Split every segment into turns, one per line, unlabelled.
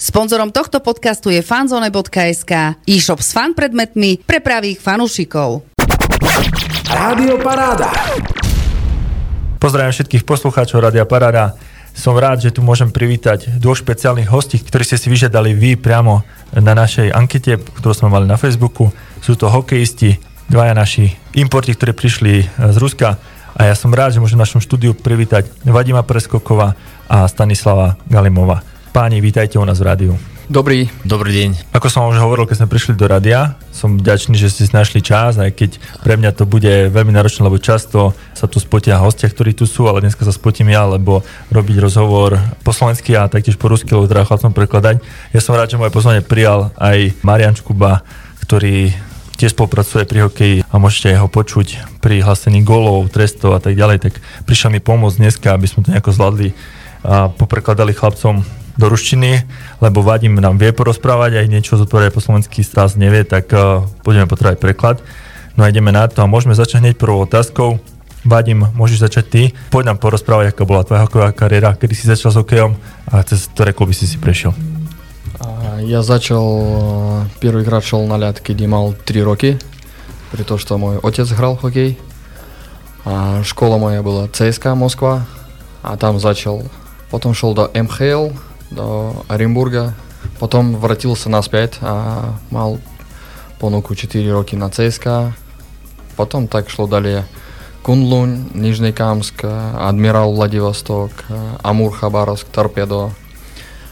Sponzorom tohto podcastu je fanzone.sk, e-shop s fan predmetmi pre pravých fanúšikov.
Rádio Paráda.
Pozdravím všetkých poslucháčov Rádia Paráda. Som rád, že tu môžem privítať dvoch špeciálnych hostí, ktorí ste si vyžiadali vy priamo na našej ankete, ktorú sme mali na Facebooku. Sú to hokejisti, dvaja naši importi, ktorí prišli z Ruska a ja som rád, že môžem v našom štúdiu privítať Vadima Preskokova a Stanislava Galimova. Páni, vítajte u nás v rádiu.
Dobrý.
Dobrý deň.
Ako som už hovoril, keď sme prišli do radia, som vďačný, že ste si našli čas, aj keď pre mňa to bude veľmi náročné, lebo často sa tu spotia hostia, ktorí tu sú, ale dneska sa spotím ja, lebo robiť rozhovor po slovensky a taktiež po rusky, lebo teda chlapcom prekladať. Ja som rád, že moje pozvanie prijal aj Marian Čkuba, ktorý tiež spolupracuje pri hokeji a môžete ho počuť pri hlasení golov, trestov a tak ďalej, tak prišiel mi pomôcť dneska, aby sme to nejako zvládli a poprekladali chlapcom do ruštiny, lebo Vadim nám vie porozprávať, aj niečo zodpovedať po slovensky Stas nevie, tak uh, budeme potrebovať preklad. No a ideme na to a môžeme začať hneď prvou otázkou. Vadim, môžeš začať ty. Poď nám porozprávať, aká bola tvoja hokejová kariéra, kedy si začal s hokejom a cez ktoré kluby si si prešiel.
Я начал, первый играть шел на ляд, когда имел 3 роки, при том, что мой отец играл в хоккей. А школа моя была ЦСКА Москва, а там зачал. Потом шел до МХЛ, до Оренбурга. Потом вратился на 5, а мал понуку 4 роки на ЦСКА. Потом так шло далее. Кунлунь, Нижнекамск, Адмирал Владивосток, Амур Хабаровск, Торпедо.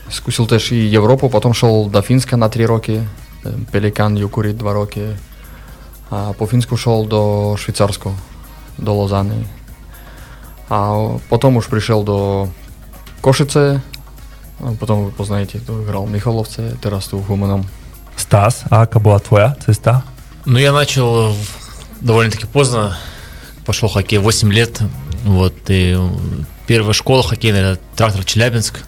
Скусил теж и Європу, потім йшов до Фінська на 3 роки, Пелікан, Юкурі 2 роки. А по Фінську йшов до Швейцарського, до Лозани. А потом уж пришел до Кошице, а потом вы познаете, кто играл в Михайловце, teraz tu v Humenom.
Стас, а ака была твоя цеста?
Ну, я начал довольно-таки поздно. Пошел хоккей 8 лет. Вот, и первая школа хоккейная, это трактор Челябинск.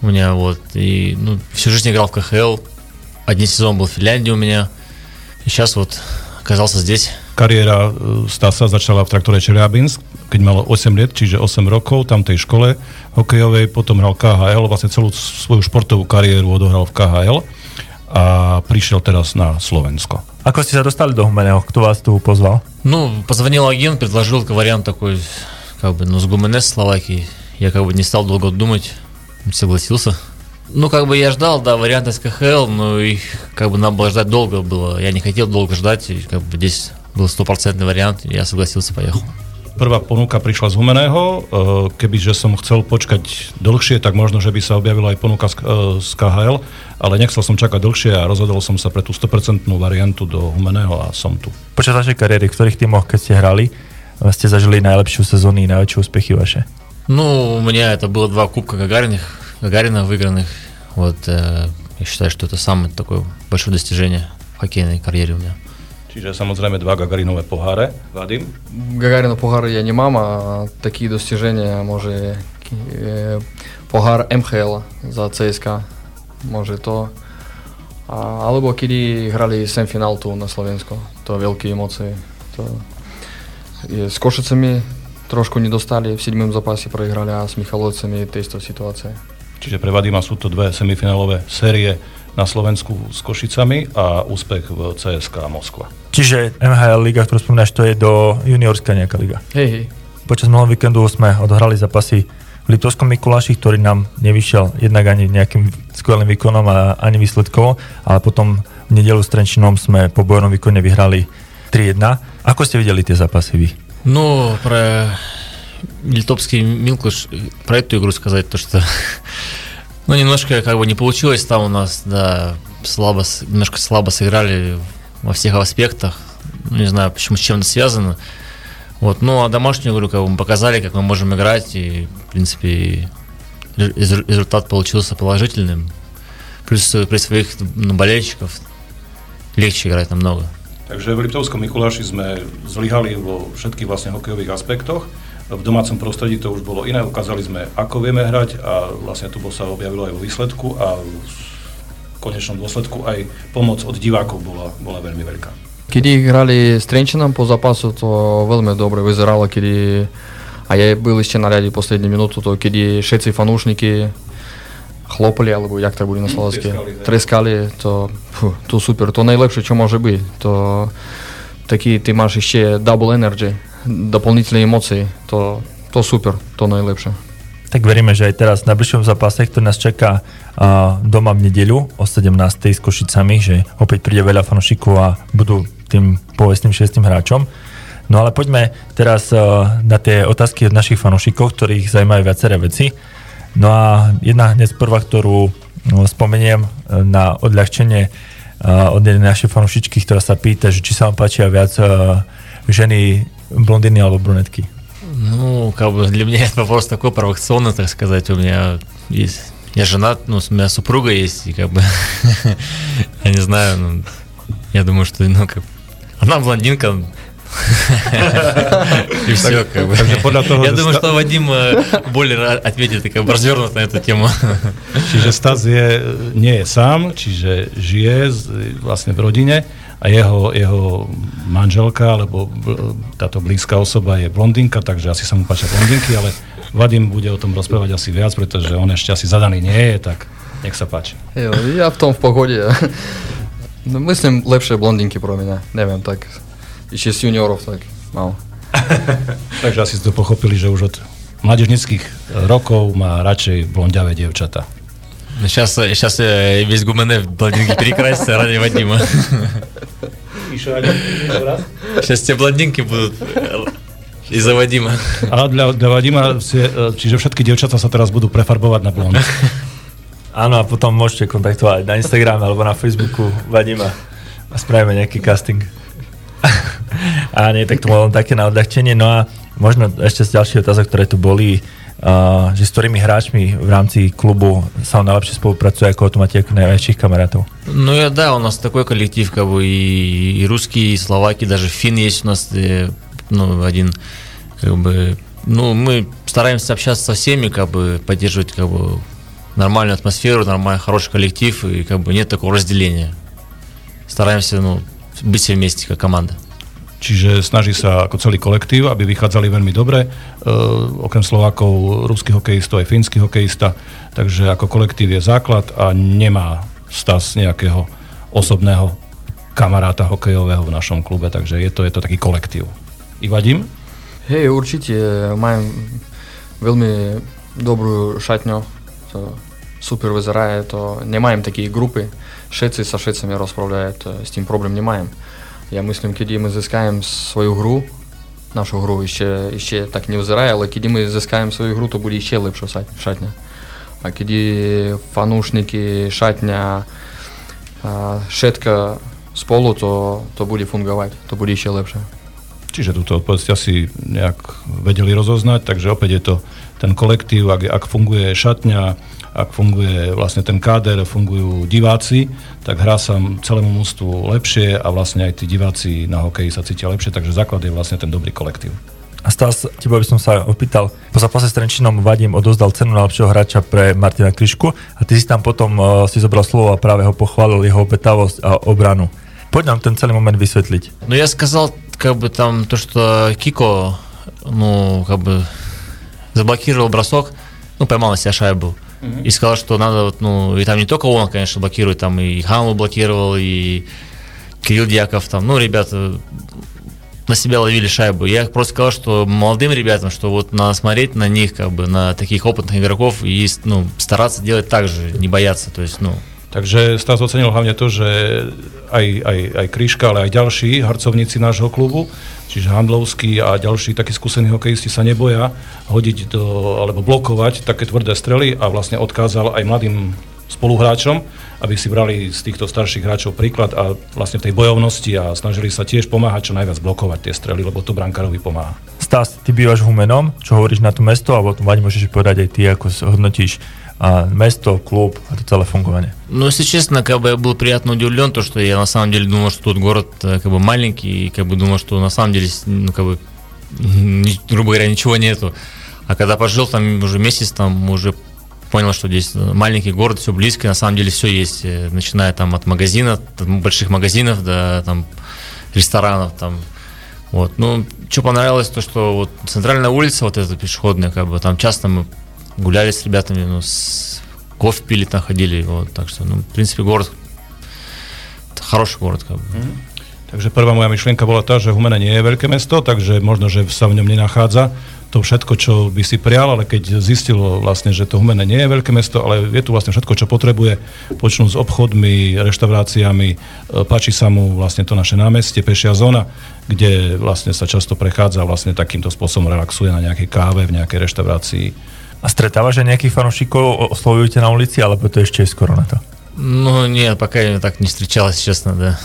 У меня вот, и ну, всю жизнь играл в КХЛ. Один сезон был в Финляндии у меня. И сейчас вот оказался здесь.
Kariéra e, Stasa začala v traktore Čeliabinsk, keď mal 8 let, čiže 8 rokov tam tej škole hokejovej, potom hral KHL, vlastne celú svoju športovú kariéru odohral v KHL a prišiel teraz na Slovensko.
Ako ste sa dostali do Humeného? Kto vás tu pozval?
Ну, позвонил агент, предложил вариант такой, как бы, ну, с ГУМНС Словакии. Я как бы не стал долго думать, согласился. Ну, как бы я ждал, да, варианты с КХЛ, но их как бы нам было ждать долго было. Я не хотел долго ждать, и как бы здесь был стопроцентный вариант, я согласился, поехал.
Prvá ponuka prišla z Humeného, e, kebyže som chcel počkať dlhšie, tak možno, že by sa objavila aj ponuka z, e, z KHL, ale nechcel som čakať dlhšie a rozhodol som sa pre tú 100% variantu do Humeného a som tu.
Počas vašej kariéry, v ktorých týmoch, keď ste hrali, ste zažili najlepšiu sezónu и najväčšie úspechy vaše?
Ну, у меня это было два кубка Гагариных, Гагарина выигранных. Вот, э, я считаю, что это самое такое большое достижение в хоккейной карьере у меня.
Čiže samozrejme dva Gagarinové poháre. Vadim?
Гагарина Погар я не мама, а такие достижения може е, Погар МХЛ за ЦСКА, може то. А, alebo kedy hrali semfinál tu na Slovensku, to veľké emócie. To je, s Košicami trošku nedostali, v 7. zápase proihrali a s Michalovcami tejto situácie.
Čiže pre Vadima sú to dve semifinálové série na Slovensku s Košicami a úspech v CSK Moskva.
Čiže MHL liga, ktorú spomínaš, to je do juniorská nejaká liga.
Hej, hej.
Počas minulého víkendu sme odohrali zápasy v Liptovskom Mikuláši, ktorý nám nevyšiel jednak ani nejakým skvelým výkonom a ani výsledkovo, ale potom v nedelu s Trenčinom sme po bojnom výkone vyhrali 3-1. Ako ste videli tie zápasy vy?
Ну, про Литовский Милклыш, про эту игру сказать, то что ну, немножко как бы не получилось там у нас, да, слабо, немножко слабо сыграли во всех аспектах. Ну, не знаю, почему, с чем это связано. Вот, ну, а домашнюю игру как бы мы показали, как мы можем играть, и, в принципе, ре- резу- результат получился положительным. Плюс при своих ну, болельщиков легче играть намного.
Takže v Liptovskom Mikuláši sme zlyhali vo všetkých vlastne hokejových aspektoch. V domácom prostredí to už bolo iné, ukázali sme, ako vieme hrať a vlastne tu bol sa objavilo aj vo výsledku a v konečnom dôsledku aj pomoc od divákov bola, bola veľmi veľká.
Kedy hrali s Trenčinom po zápasu, to veľmi dobre vyzeralo, kedy a ja byl ešte na riade poslednú minútu, to kedy všetci fanúšniky хлопали, alebo як так буде на словацьки,
Трескали, да.
трескали, то, фу, то супер, то найлепше, що може бути. То такі ти маєш ще double energy, дополнительні емоції, то, то супер, то найлепше.
Tak veríme, že aj teraz na bližšom zápase, ktorý nás čaká a, doma v nedeľu o 17. s Košicami, že opäť príde veľa fanúšikov a budú tým povestným šestým hráčom. No ale poďme teraz a, na tie otázky od našich fanúšikov, ktorých zaujímajú viaceré veci. No a jedna hneď prvá, ktorú no, spomeniem e, na odľahčenie a, od jednej našej fanúšičky, ktorá sa pýta, že či sa vám páčia viac a, ženy blondiny alebo brunetky.
Ну, как бы для меня этот вопрос такой провокационный, так сказать. У меня есть... Я женат, ну, у меня супруга есть, и как бы... Я не знаю, ну... Я думаю, что, ну, как... Она блондинка, и все, как бы. Я думаю, что Вадим э, более ответит как бы развернуто на эту тему.
Čiže Stas je, nie je sám, čiže žije z, vlastne v rodine a jeho, jeho manželka, alebo e, táto blízka osoba je blondinka, takže asi sa mu páčia blondinky, ale Vadim bude o tom rozprávať asi viac, pretože on ešte asi zadaný nie je, tak nech sa páči.
Jo, ja v tom v pohode. No, myslím, lepšie blondinky pro mňa, neviem, tak ešte z juniorov, tak mal.
takže asi ste to pochopili, že už od mládežnických rokov má radšej blondiavé dievčata.
Сейчас, сейчас весь ГУМНФ блондинки перекрасится ради Вадима. Сейчас все блондинки будут э, из-за Вадима.
A dla, dla Vadima, si- čiže všetky dievčatá sa teraz budú prefarbovať na blond.
Áno, a potom môžete kontaktovať na Instagrame alebo na Facebooku Vadima a spravíme nejaký casting. a nie, tak to bolo len také na odľahčenie. No a možno ešte z ďalších otázok, ktoré tu boli, uh, že s ktorými hráčmi v rámci klubu sa vám najlepšie spolupracuje, ako tu máte ako najväčších kamarátov.
Ну, я, да, у нас такой коллектив, как бы, и, и русские, и словаки, даже фин есть у нас, э, ну, один, как бы, ну, мы стараемся общаться со всеми, как бы, поддерживать, как бы, нормальную атмосферу, нормальный, хороший коллектив, и, как бы, нет такого разделения. Стараемся, ну, быть все вместе, как команда.
Čiže snaží sa ako celý kolektív, aby vychádzali veľmi dobre. E, okrem Slovákov, ruský hokejista aj fínsky hokejista. Takže ako kolektív je základ a nemá stas nejakého osobného kamaráta hokejového v našom klube. Takže je to, je to taký kolektív. Ivadim?
Hej, určite. mám veľmi dobrú šatňu. To super vyzerá. To nemajem také grupy. Všetci sa všetcimi rozprávajú. S tým problém nemajem. Я myslím, коли ми зискаємо свою гру, нашу гру ще, ще так не визирає, але коли ми зискаємо свою гру, то буде ще ліпша шат- шатня. А коли фанушники, шатня, а, шетка з полу, то, то буде фунгувати, то буде ще ліпше.
Čiže túto odpoveď ste asi nejak vedeli rozoznať, takže opäť je to ten kolektív, ak, ak funguje šatňa, ak funguje vlastne ten káder, fungujú diváci, tak hrá sa celému mústvu lepšie a vlastne aj tí diváci na hokeji sa cítia lepšie, takže základ je vlastne ten dobrý kolektív.
A Stas, teba by som sa opýtal, po zápase s Trenčinom Vadim odozdal cenu najlepšieho hráča pre Martina Kryšku a ty si tam potom uh, si zobral slovo a práve ho pochválil jeho obetavosť a obranu. Poď nám ten celý moment vysvetliť.
Ну, я сказал, как бы, там, то, что Кико, ну, как бы, заблокировал бросок, ну, поймал на себя шайбу. И сказал, что надо, вот, ну, и там не только он, конечно, блокирует, там и Хамлу блокировал, и Кирилл Дьяков, там, ну, ребята на себя ловили шайбу. Я просто сказал, что молодым ребятам, что вот надо смотреть на них, как бы, на таких опытных игроков и, ну, стараться делать так же, не бояться, то есть, ну,
Takže Stas ocenil hlavne to, že aj, aj, aj Kryška, ale aj ďalší harcovníci nášho klubu, čiže Handlovský a ďalší takí skúsení hokejisti sa neboja hodiť do, alebo blokovať také tvrdé strely a vlastne odkázal aj mladým spoluhráčom, aby si brali z týchto starších hráčov príklad a vlastne v tej bojovnosti a snažili sa tiež pomáhať čo najviac blokovať tie strely, lebo to brankárovi pomáha.
Stas, ty bývaš Humenom, čo hovoríš na to mesto, alebo Vadim môžeš povedať aj ty, ako hodnotíš a место, клуб, это целое фунгование.
Ну, если честно, как бы я был приятно удивлен, то, что я на самом деле думал, что тут город э, как бы маленький, и как бы думал, что на самом деле, ну, как бы, грубо говоря, ничего нету. А когда пожил там уже месяц, там уже понял, что здесь э, маленький город, все близко, на самом деле все есть, э, начиная там от магазина, там, больших магазинов до там ресторанов, там, вот. Ну, что понравилось, то, что вот центральная улица, вот эта пешеходная, как бы, там часто мы гуляли с ребятами, ну, с кофе пили там ходили, вот, так что, ну, в принципе, город, хороший город, как бы.
Takže prvá moja myšlienka bola tá, že Humene nie je veľké mesto, takže možno, že sa v ňom nenachádza to všetko, čo by si prial, ale keď zistilo vlastne, že to Humene nie je veľké mesto, ale je tu vlastne všetko, čo potrebuje, počnú s obchodmi, reštauráciami, e, páči sa mu vlastne to naše námestie, pešia zóna, kde vlastne sa často prechádza vlastne takýmto spôsobom relaxuje na nejakej káve, v nejakej reštaurácii.
A stretávaš aj nejakých fanúšikov, oslovujete na ulici, alebo to ešte je skoro na to?
Ну, нет, пока я так не встречалась, честно, да.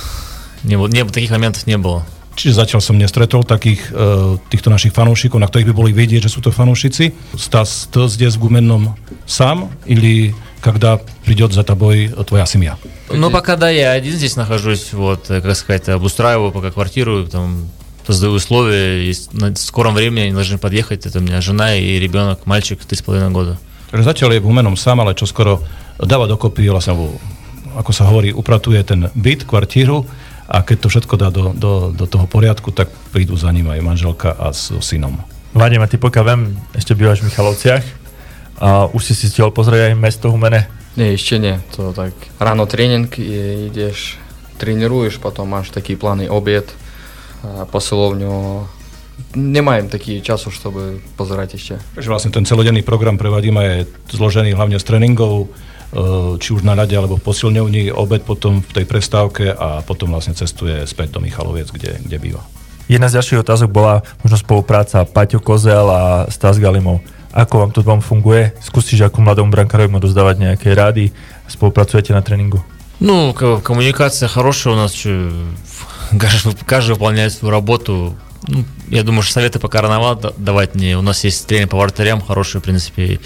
Не, было- не, было- таких моментов не было.
Čiže zatiaľ som nestretol takých e, týchto našich fanúšikov, na ktorých by boli vedieť, že sú to fanúšici. Стас, ты здесь в Гуменном сам или когда придет за тобой твоя семья?
Ну, пока да, я один здесь нахожусь, вот, э, как сказать, обустраиваю пока квартиру, там, создаю условия, и с- на скором времени они должны подъехать, это у меня жена и ребенок, мальчик, три с половиной года.
Takže zatiaľ je v Humenom sám, ale čo skoro dáva dokopy, vlastne, alebo, ako sa hovorí, upratuje ten byt, kvartíru a keď to všetko dá do, do, do toho poriadku, tak prídu za ním aj manželka a so synom.
Vadim, a ty pokiaľ viem, ešte bývaš v Michalovciach. A už si si stihol pozrieť aj mesto Humene.
Не, еще не. То так рано тренинг и идешь, тренируешь, потом máš такие планы, обед, а, посыловню. Nemajem taký času, чтобы pozerať ešte.
Takže vlastne ten celodenný program pre Vadima je zložený hlavne z tréningov, e, či už na ľade alebo v posilňovni, obed potom v tej prestávke a potom vlastne cestuje späť do Michaloviec, kde, kde býva.
Jedna z ďalších otázok bola možno spolupráca Paťo Kozel a Stas Galimov. Ako vám to vám funguje? Skúsiš ako mladom brankárovi mu dozdávať nejaké rady? Spolupracujete na tréningu?
Ну, ко- коммуникация хорошая у нас, чё, каждый, выполняет свою работу. Ну, я думаю, что советы пока рановато давать мне. У нас есть тренер по вратарям хороший, в принципе,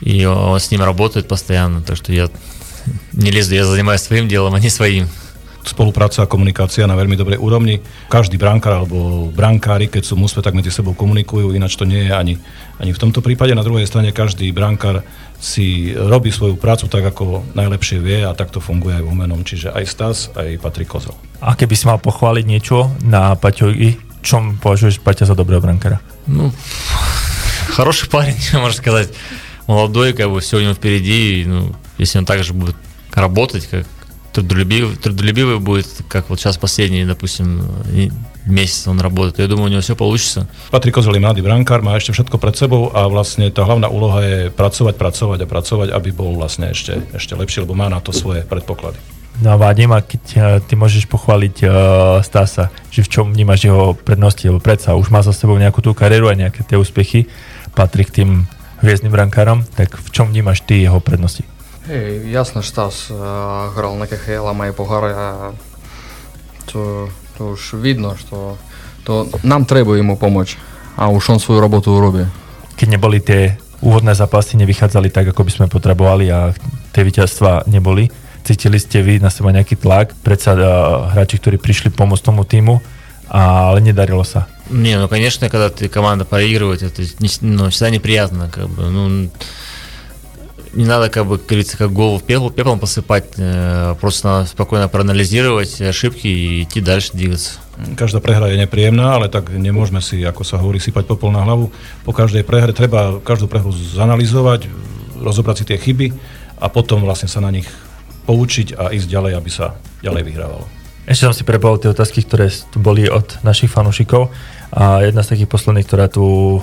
и он с ним работает постоянно, так что я не лезу, я занимаюсь своим делом, а не своим.
spolupráca a komunikácia na veľmi dobrej úrovni. Každý brankár alebo brankári, keď sú v mústve, tak medzi sebou komunikujú, ináč to nie je ani, ani v tomto prípade. Na druhej strane každý brankár si robí svoju prácu tak, ako najlepšie vie a takto funguje aj v Humenom. Čiže aj Stas, aj Patrik Kozel.
A keby si mal pochváliť niečo na Paťovi, čom považuješ Paťa za dobrého brankára?
Ну, хороший парень, можно сказать. Молодой, как бы все у него впереди. и, Ну, если он также будет работать, как трудолюбивый, трудолюбивый будет, как вот сейчас последний, допустим, и- месяц он работает, я думаю, у него все получится.
Patrik Kozel je mladý brankár, má ešte všetko pred sebou a vlastne tá hlavná úloha je pracovať, pracovať a pracovať, aby bol vlastne ešte, ešte lepší, lebo má na to svoje predpoklady.
No a Vadim, a keď eh, ty môžeš pochváliť uh, Stasa, že v čom vnímaš jeho prednosti, lebo predsa už má za sebou nejakú tú kariéru a nejaké tie úspechy, patrí k tým hviezdnym brankárom, tak v čom vnímaš ty jeho prednosti?
Эй, ясно, что Стас э, играл на КХЛ, а мои погары, а, то, то уж видно, что то нам треба ему помочь, а уж он свою работу робí.
Keď neboli tie úvodné zápasy, nevychádzali tak, ako by sme potrebovali a tie víťazstva neboli, cítili ste vy na seba nejaký tlak, predsa uh, hráči, ktorí prišli pomôcť tomu týmu, ale nedarilo sa.
Не, ну, конечно, когда ты команда проигрывает, это не- ну, всегда неприятно, как бы, ну, не надо, как бы, как говорится, как голову пепел, пеплом посыпать, э, просто надо спокойно проанализировать ошибки и идти дальше двигаться.
Každá prehra je nepríjemná, ale tak nemôžeme si, ako sa hovorí, sypať popol na hlavu. Po každej prehre treba každú prehru zanalizovať, rozobrať si tie chyby a potom vlastne sa na nich poučiť a ísť ďalej, aby sa ďalej vyhrávalo.
Ešte som si prebol tie otázky, ktoré tu boli od našich fanúšikov a jedna z takých posledných, ktorá tu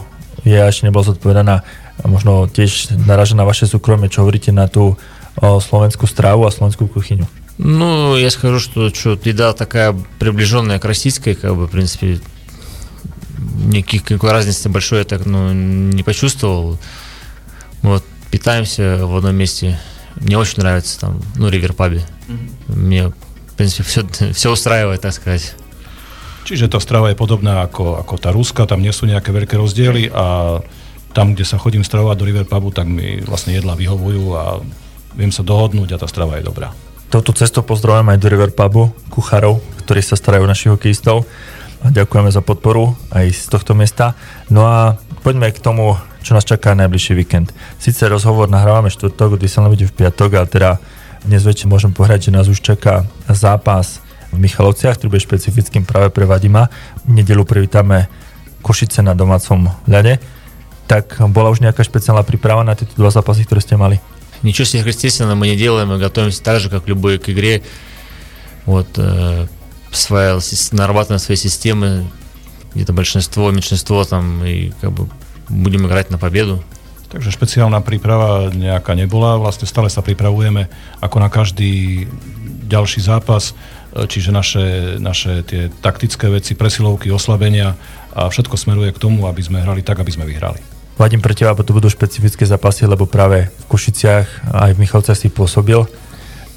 je ešte nebola zodpovedaná, možno tiež naráža na vaše súkromie, čo hovoríte na tú o, slovenskú strávu a slovenskú kuchyňu.
Ну, я скажу, что, что еда такая приближенная к российской, как бы, в принципе, никаких, никакой разницы большой я так, ну, не почувствовал. Вот, питаемся в одном месте. Мне очень нравится там, ну, риверпабе. Мне, в принципе, все, все устраивает, так сказать.
Čiže tá strava je podobná ako, ako tá ruska, tam nie sú nejaké veľké rozdiely a tam, kde sa chodím stravovať do River Pubu, tak mi vlastne jedla vyhovujú a viem sa dohodnúť a tá strava je dobrá.
Touto cestou pozdravujem aj do River Pubu, kuchárov, ktorí sa starajú našich hokejistov a ďakujeme za podporu aj z tohto miesta. No a poďme k tomu, čo nás čaká najbližší víkend. Sice rozhovor nahrávame štvrtok, sa bude v piatok, ale teda dnes večer môžem povedať, že nás už čaká zápas v Michalovciach, ktorý bude špecifickým práve pre Vadima. V nedelu privítame Košice na domácom ľade. Tak bola už nejaká špeciálna príprava na tieto dva zápasy, ktoré ste mali?
Ничего сверхъестественного мы не делаем, мы готовимся так же, как любой к игре. Вот, э, своя, сис- нарабатываем свои системы, где-то большинство, меньшинство там, и как бы будем играть на победу.
Takže špeciálna príprava nejaká nebola, vlastne stále sa pripravujeme ako na každý ďalší zápas, e, čiže naše, naše tie taktické veci, presilovky, oslabenia a všetko smeruje k tomu, aby sme hrali tak, aby sme vyhrali.
Vadim, pre teba to budú špecifické zápasy, lebo práve v Košiciach aj v Michalcach si pôsobil.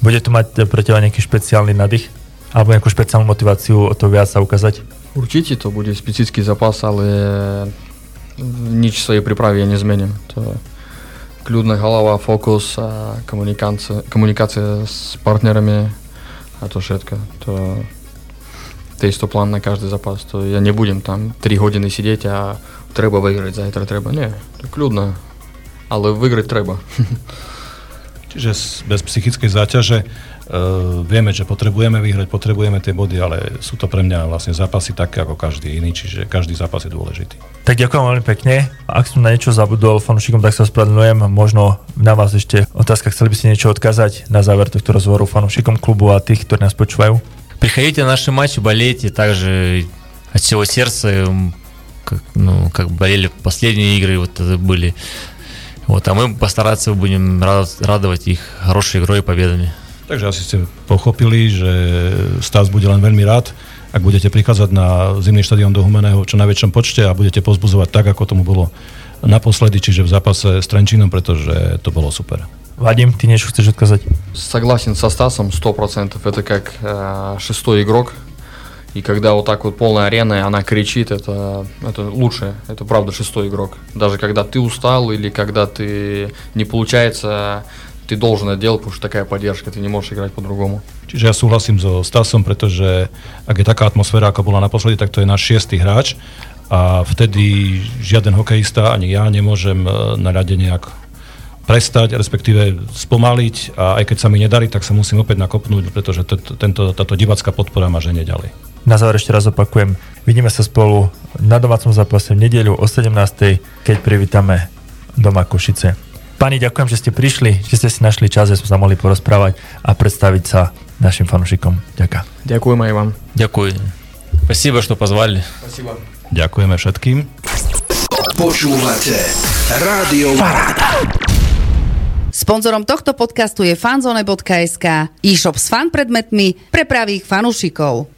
Bude to mať pre teba nejaký špeciálny nadych? Alebo nejakú špeciálnu motiváciu o to viac sa ukázať?
Určite to bude specifický zápas, ale nič v svojej príprave ja nezmením. To kľudná hlava, fokus a komunikácia, komunikácia s partnerami a to všetko. To, to je plán na každý zápas. To ja nebudem tam 3 hodiny sedieť a treba vyhrať, zajtra treba. Nie, to kľudno. Ale vygrať treba.
Čiže bez psychickej záťaže uh, vieme, že potrebujeme vyhrať, potrebujeme tie body, ale sú to pre mňa vlastne zápasy také ako každý iný, čiže každý zápas je dôležitý.
Tak ďakujem veľmi pekne. Ak som na niečo zabudol fanúšikom, tak sa ospravedlňujem. Možno na vás ešte otázka, chceli by ste niečo odkázať na záver tohto rozhovoru fanúšikom klubu a tých, ktorí nás počúvajú?
Приходите на наши матчи, болейте также от всего сердца, м, как, ну, как болели последние игры, вот это были. Вот, а мы постараться будем рад- радовать их хорошей игрой и победами.
Takže asi ste pochopili, že Stas bude len veľmi rád, ak budete prichádzať na zimný štadión do Humeného v čo najväčšom počte a budete pozbuzovať tak, ako tomu bolo naposledy, čiže v zápase s Trenčínom, pretože to bolo super.
Vadim, ty niečo chceš odkázať?
Согласен со Стасом 100%. Это как э, шестой игрок. И когда вот так вот полная арена, и она кричит, это, это лучше. Это правда шестой игрок. Даже когда ты устал или когда ты не получается, ты должен это делать, потому что такая поддержка, ты не можешь играть по-другому.
Čiže ja súhlasím so Stasom, pretože ak je taká atmosféra, ako bola naposledy, tak to je náš šiestý hráč a vtedy žiaden hokejista, ani ja nemôžem e, na rade nejak prestať, respektíve spomaliť a aj keď sa mi nedarí, tak sa musím opäť nakopnúť, pretože tento, tento, táto divácká podpora ma ženie ďalej.
Na záver ešte raz opakujem, vidíme sa spolu na domácom zápase v nedeľu o 17. keď privítame doma Košice. Pani, ďakujem, že ste prišli, že ste si našli čas, že sme sa mohli porozprávať a predstaviť sa našim fanúšikom. Ďakujem.
Ďakujem aj vám.
Дякую. Спасибо, что позвали.
Спасибо.
Ďakujeme všetkým.
Počúvate Rádio Paráda.
Sponzorom tohto podcastu je fanzone.sk, e-shop s fan predmetmi pre pravých fanúšikov.